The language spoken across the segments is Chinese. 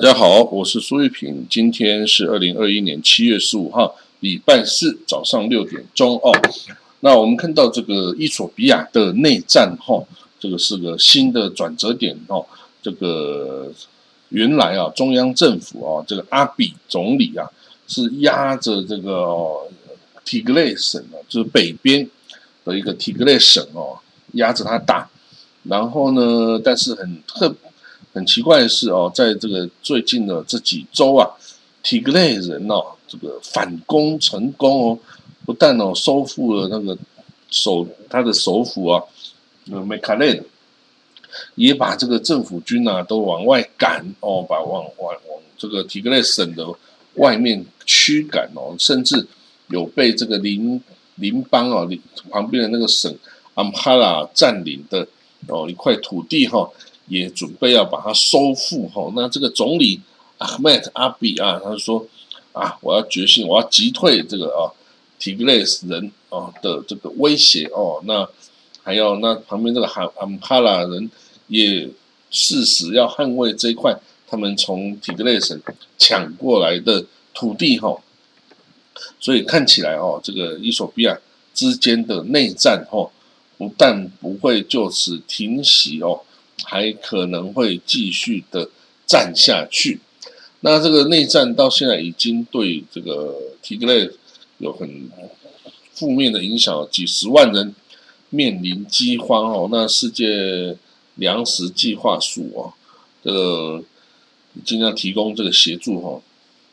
大家好，我是苏玉平，今天是二零二一年七月十五号，礼拜四早上六点钟哦。那我们看到这个伊索比亚的内战哈，这个是个新的转折点哦。这个原来啊，中央政府啊，这个阿比总理啊，是压着这个提格雷省啊，就是北边的一个提格雷省哦，压着他打。然后呢，但是很特。很奇怪的是哦，在这个最近的这几周啊，提格雷人哦，这个反攻成功哦，不但哦收复了那个首他的首府啊，呃梅卡雷，也把这个政府军啊都往外赶哦，把往往往这个提格雷省的外面驱赶哦，甚至有被这个邻邻邦哦邻旁边的那个省阿姆哈拉占领的哦一块土地哈。也准备要把它收复哈，那这个总理阿麦阿比啊，他说啊，我要决心，我要击退这个啊提格雷斯人啊的这个威胁哦，那还有那旁边这个哈阿姆哈拉人也誓死要捍卫这一块他们从提格雷省抢过来的土地哈，所以看起来哦，这个伊索比亚之间的内战哦，不但不会就此停息哦。还可能会继续的战下去。那这个内战到现在已经对这个提格雷有很负面的影响，几十万人面临饥荒哦。那世界粮食计划署哦，这个尽量提供这个协助哈，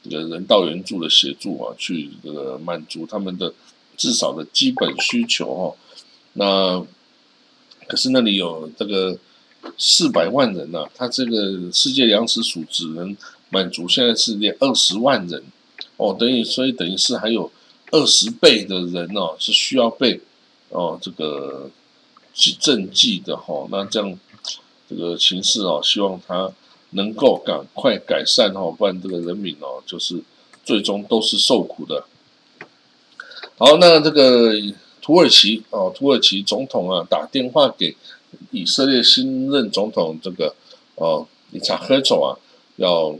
这个人道援助的协助啊，去这个满足他们的至少的基本需求哦。那可是那里有这个。四百万人呐，他这个世界粮食署只能满足现在世界二十万人哦，等于所以等于是还有二十倍的人哦是需要被哦这个赈济的哈，那这样这个形势哦，希望他能够赶快改善哦，不然这个人民哦就是最终都是受苦的。好，那这个土耳其哦，土耳其总统啊打电话给。以色列新任总统这个哦，伊查赫总啊，要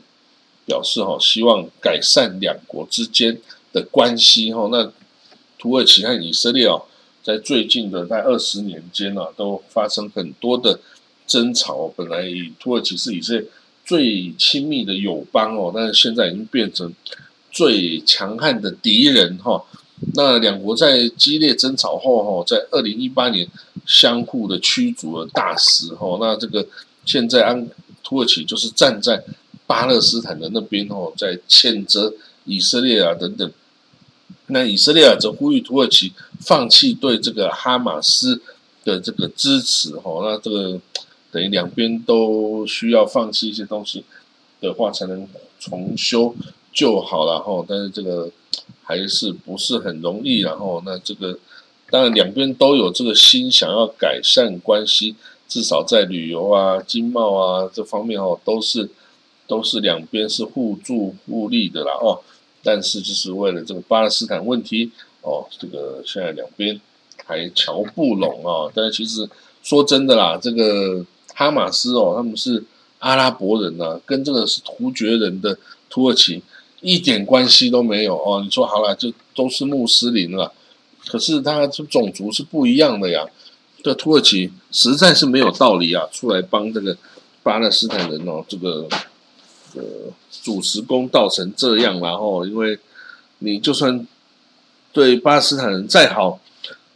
表示哈，希望改善两国之间的关系哈。那土耳其和以色列哦，在最近的在二十年间呢，都发生很多的争吵。本来土耳其是以色列最亲密的友邦哦，但是现在已经变成最强悍的敌人哈。那两国在激烈争吵后哈，在二零一八年。相互的驱逐了大使哦，那这个现在安土耳其就是站在巴勒斯坦的那边哦，在谴责以色列啊等等。那以色列啊则呼吁土耳其放弃对这个哈马斯的这个支持哦，那这个等于两边都需要放弃一些东西的话，才能重修就好了哈。但是这个还是不是很容易，然后那这个。当然，两边都有这个心，想要改善关系，至少在旅游啊、经贸啊这方面哦，都是都是两边是互助互利的啦哦。但是，就是为了这个巴勒斯坦问题哦，这个现在两边还瞧不拢啊。但是，其实说真的啦，这个哈马斯哦，他们是阿拉伯人呐，跟这个是突厥人的土耳其一点关系都没有哦。你说好了，就都是穆斯林了。可是他这种族是不一样的呀，这土耳其实在是没有道理啊，出来帮这个巴勒斯坦人哦，这个呃主持公道成这样，然后因为你就算对巴勒斯坦人再好，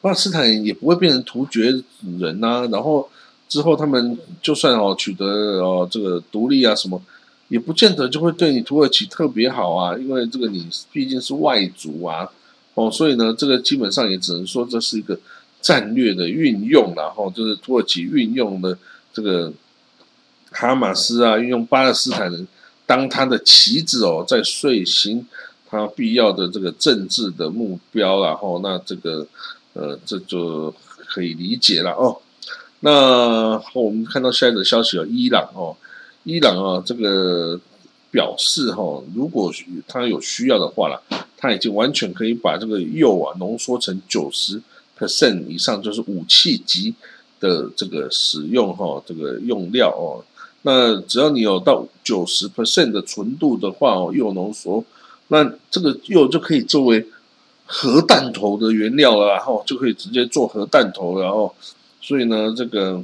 巴勒斯坦人也不会变成突厥人呐，然后之后他们就算哦取得哦这个独立啊什么，也不见得就会对你土耳其特别好啊，因为这个你毕竟是外族啊。哦，所以呢，这个基本上也只能说这是一个战略的运用，然后就是土耳其运用的这个哈马斯啊，运用巴勒斯坦人当他的棋子哦，在遂行他必要的这个政治的目标，然后那这个呃，这就可以理解了哦。那我们看到下一则消息哦，伊朗哦，伊朗啊，这个表示哈，如果他有需要的话了。它已经完全可以把这个铀啊浓缩成九十 percent 以上，就是武器级的这个使用哈，这个用料哦，那只要你有到九十 percent 的纯度的话哦，铀浓缩，那这个铀就可以作为核弹头的原料了，然后就可以直接做核弹头，然后所以呢，这个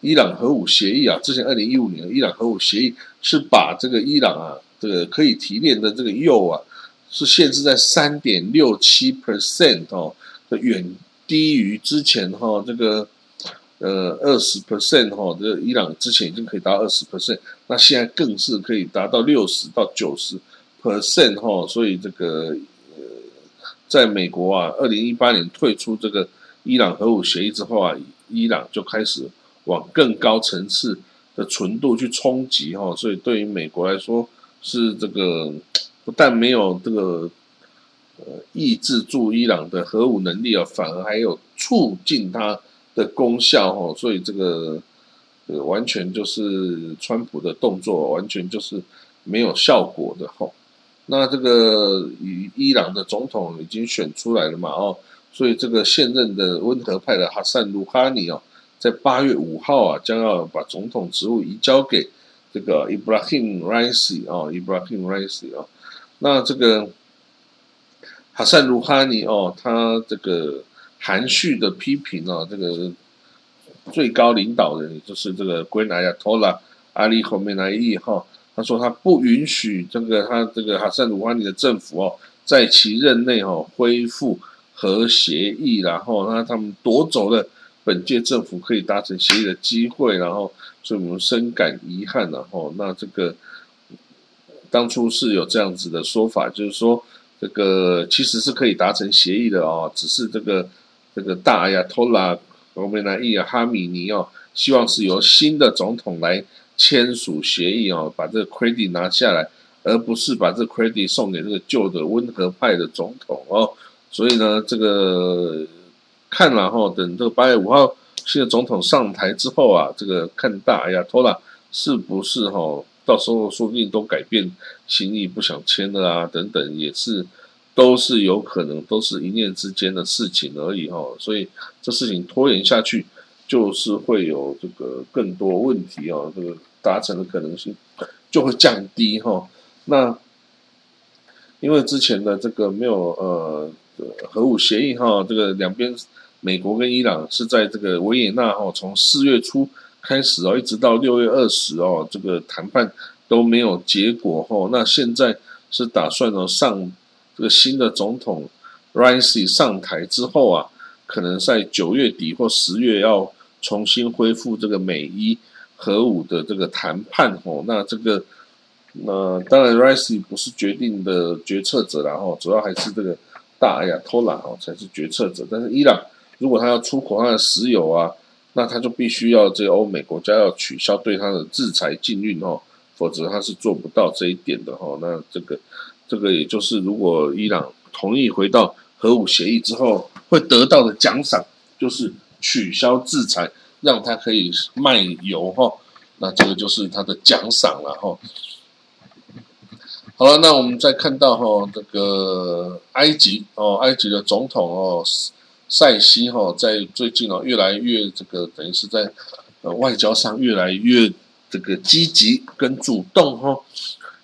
伊朗核武协议啊，之前二零一五年伊朗核武协议是把这个伊朗啊，这个可以提炼的这个铀啊，是限制在三点六七 percent 哦，远低于之前哈这个。呃，二十 percent 哈，这伊朗之前已经可以达到二十 percent，那现在更是可以达到六十到九十 percent 哈，所以这个呃，在美国啊，二零一八年退出这个伊朗核武协议之后啊，伊朗就开始往更高层次的纯度去冲击哈，所以对于美国来说是这个不但没有这个呃抑制住伊朗的核武能力啊，反而还有促进它。的功效哈，所以这个呃完全就是川普的动作，完全就是没有效果的哈。那这个伊伊朗的总统已经选出来了嘛哦，所以这个现任的温和派的哈桑鲁哈尼哦，在八月五号啊，将要把总统职务移交给这个 Ibrahim Raisi 哦，Ibrahim Raisi 哦。那这个哈桑鲁哈尼哦，他这个。含蓄的批评啊，这个最高领导人就是这个圭纳亚托拉阿里后面来意哈，他说他不允许这个他这个哈桑鲁哈尼的政府哦，在其任内哦恢复核协议，然后那他们夺走了本届政府可以达成协议的机会，然后所以我们深感遗憾，然后那这个当初是有这样子的说法，就是说这个其实是可以达成协议的哦，只是这个。这个大亚托拉欧梅纳伊尔哈米尼哦，希望是由新的总统来签署协议哦，把这个 credit 拿下来，而不是把这个 credit 送给这个旧的温和派的总统哦。所以呢，这个看了哈，等这个八月五号新的总统上台之后啊，这个看大亚托拉是不是哈，到时候说不定都改变心意，不想签了啊，等等也是。都是有可能，都是一念之间的事情而已哈，所以这事情拖延下去，就是会有这个更多问题哦，这个达成的可能性就会降低哈。那因为之前的这个没有呃核武协议哈，这个两边美国跟伊朗是在这个维也纳哈，从四月初开始哦，一直到六月二十哦，这个谈判都没有结果哈。那现在是打算呢上。这个新的总统 Raisi 上台之后啊，可能在九月底或十月要重新恢复这个美伊核武的这个谈判哦。那这个，那当然 Raisi 不是决定的决策者然后主要还是这个大亚偷懒哦才是决策者。但是伊朗如果他要出口他的石油啊，那他就必须要这个欧美国家要取消对他的制裁禁运哦，否则他是做不到这一点的哈。那这个。这个也就是如果伊朗同意回到核武协议之后，会得到的奖赏就是取消制裁，让他可以卖油哈。那这个就是他的奖赏了哈。好了，那我们再看到哈，这个埃及哦，埃及的总统哦，塞西哈，在最近哦，越来越这个等于是在呃外交上越来越这个积极跟主动哈。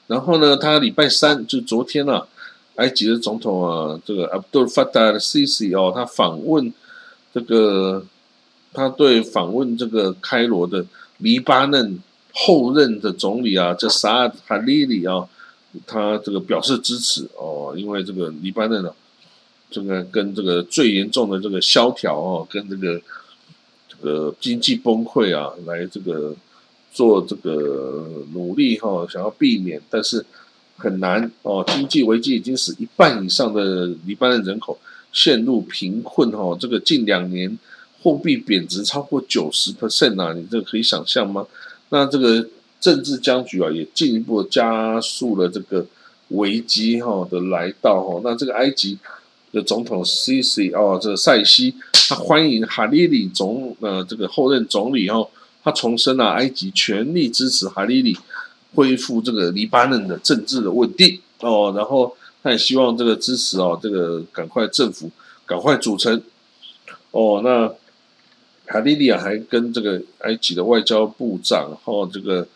然后呢，他礼拜三就昨天啊，埃及的总统啊，这个 Abdul Fattah Sisi 哦，他访问这个，他对访问这个开罗的黎巴嫩后任的总理啊，叫萨阿哈利里啊，他这个表示支持哦，因为这个黎巴嫩啊，这个跟这个最严重的这个萧条哦，跟这个这个经济崩溃啊，来这个。做这个努力哈，想要避免，但是很难哦。经济危机已经使一半以上的黎巴嫩人口陷入贫困哈。这个近两年货币贬值超过九十 percent 啊，你这个可以想象吗？那这个政治僵局啊，也进一步加速了这个危机哈的来到哈。那这个埃及的总统 c c 哦，这个塞西他欢迎哈利里总呃这个后任总理哦。他重申了埃及全力支持哈利里恢复这个黎巴嫩的政治的稳定哦，然后他也希望这个支持哦，这个赶快政府赶快组成哦。那卡利利亚还跟这个埃及的外交部长哈这个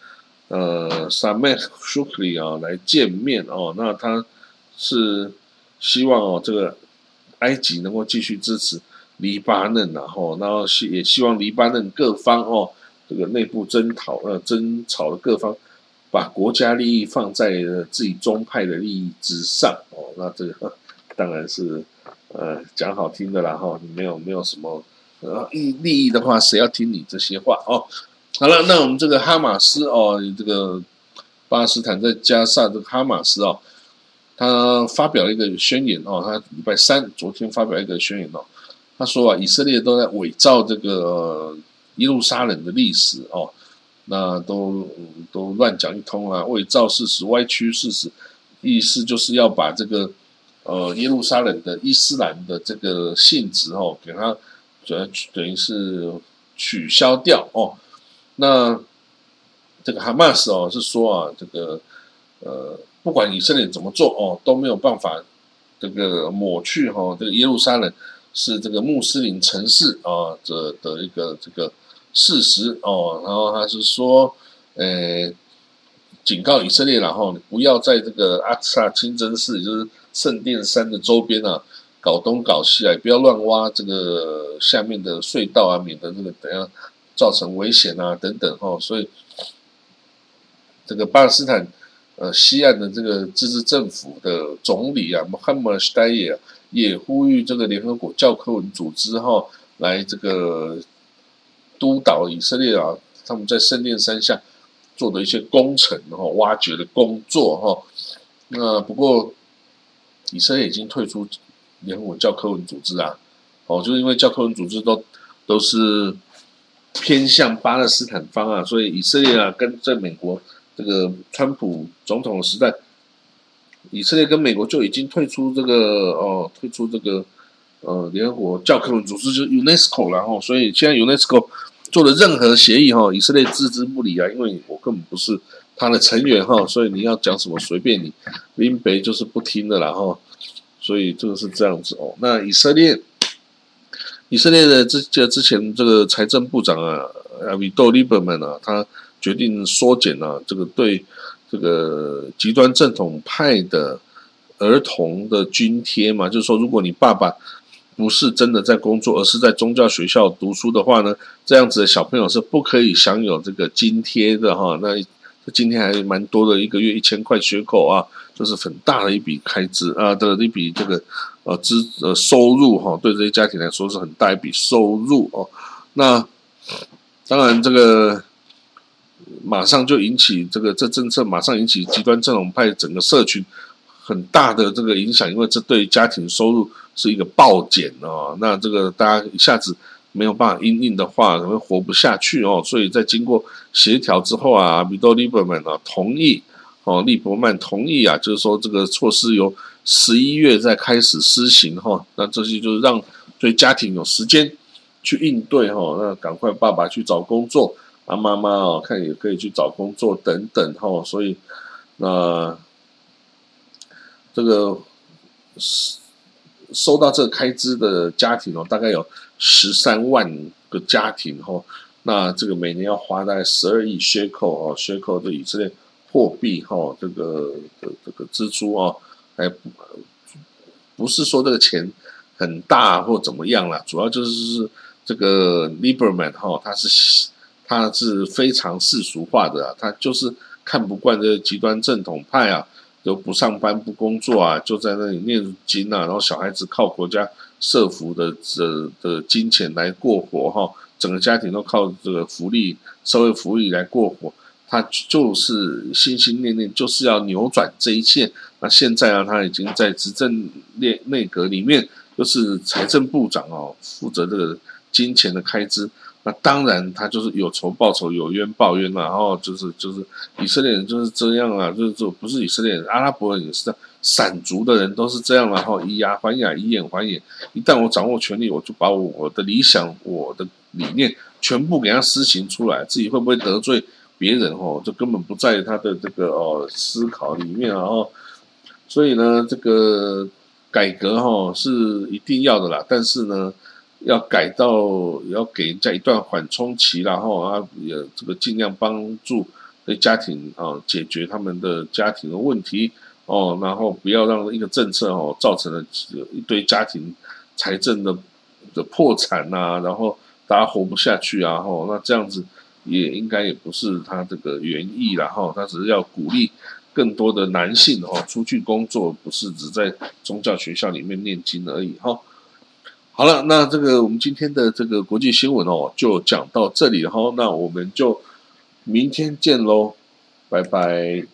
呃萨麦舒克里啊来见面哦，那他是希望哦这个埃及能够继续支持黎巴嫩然后然后希也希望黎巴嫩各方哦这个内部争讨呃争吵的各方把国家利益放在自己宗派的利益之上哦，那这个当然是呃讲好听的啦哈，没有没有什么。呃，利利益的话，谁要听你这些话哦？好了，那我们这个哈马斯哦，这个巴勒斯坦再加上这个哈马斯哦，他发表了一个宣言哦，他礼拜三昨天发表一个宣言哦，他说啊，以色列都在伪造这个耶路撒冷的历史哦，那都都乱讲一通啊，伪造事实、歪曲事实，意思就是要把这个呃耶路撒冷的伊斯兰的这个性质哦，给他。主要等于是取消掉哦，那这个哈马斯哦是说啊，这个呃，不管以色列怎么做哦，都没有办法这个抹去哈这个耶路撒冷是这个穆斯林城市啊的的一个这个事实哦，然后他是说，呃，警告以色列然后不要在这个阿克萨清真寺，就是圣殿山的周边啊。搞东搞西啊，不要乱挖这个下面的隧道啊，免得这个等下造成危险啊等等哈。所以这个巴勒斯坦呃西岸的这个自治政府的总理啊，穆罕默德·戴耶也呼吁这个联合国教科文组织哈来这个督导以色列啊，他们在圣殿山下做的一些工程哈，挖掘的工作哈。那不过以色列已经退出。联合国教科文组织啊，哦，就是因为教科文组织都都是偏向巴勒斯坦方啊，所以以色列啊跟在美国这个川普总统的时代，以色列跟美国就已经退出这个哦，退出这个呃联合国教科文组织，就 UNESCO 然后，所以现在 UNESCO 做的任何协议哈，以色列置之不理啊，因为我根本不是他的成员哈，所以你要讲什么随便你，林北就是不听的然后。所以这个是这样子哦。那以色列，以色列的之这之前这个财政部长啊，阿米多利伯曼啊，他决定缩减啊这个对这个极端正统派的儿童的津贴嘛，就是说，如果你爸爸不是真的在工作，而是在宗教学校读书的话呢，这样子的小朋友是不可以享有这个津贴的哈。那今天还蛮多的，一个月一千块缺口啊。就是很大的一笔开支啊的一笔这个呃资呃收入哈，对这些家庭来说是很大一笔收入哦。那当然这个马上就引起这个这政策马上引起极端正统派整个社群很大的这个影响，因为这对家庭收入是一个暴减哦。那这个大家一下子没有办法应应的话，可能活不下去哦。所以在经过协调之后啊，米多利伯曼啊同意。哦，利伯曼同意啊，就是说这个措施由十一月再开始施行哈，那这些就是让对家庭有时间去应对哈，那赶快爸爸去找工作，啊妈妈哦看也可以去找工作等等哈，所以那这个收收到这个开支的家庭哦，大概有十三万个家庭哈，那这个每年要花大概十二亿缺口哦，缺口的以色列。货币哈，这个的这个支出啊，哎不不是说这个钱很大或怎么样啦，主要就是这个 Liberman 哈，他是他是非常世俗化的，他就是看不惯这个极端正统派啊，都不上班不工作啊，就在那里念经啊，然后小孩子靠国家社福的这的金钱来过活哈，整个家庭都靠这个福利社会福利来过活。他就是心心念念就是要扭转这一切。那现在啊，他已经在执政内内阁里面，就是财政部长哦，负责这个金钱的开支。那当然，他就是有仇报仇，有冤报冤然后就是就是以色列人就是这样啊，就是就不是以色列人，阿拉伯人也是这样，散族的人都是这样然后以牙还牙，以眼还眼。一旦我掌握权力，我就把我的理想、我的理念全部给他施行出来，自己会不会得罪？别人哦，就根本不在他的这个哦思考里面啊，哦，所以呢，这个改革哈是一定要的啦。但是呢，要改到要给人家一段缓冲期，然后啊也这个尽量帮助对家庭啊解决他们的家庭的问题哦，然后不要让一个政策哦造成了一堆家庭财政的的破产呐，然后大家活不下去啊，吼，那这样子也应该也不是他这个原意然后他只是要鼓励更多的男性哦出去工作，不是只在宗教学校里面念经而已哈。好了，那这个我们今天的这个国际新闻哦，就讲到这里哈。那我们就明天见喽，拜拜。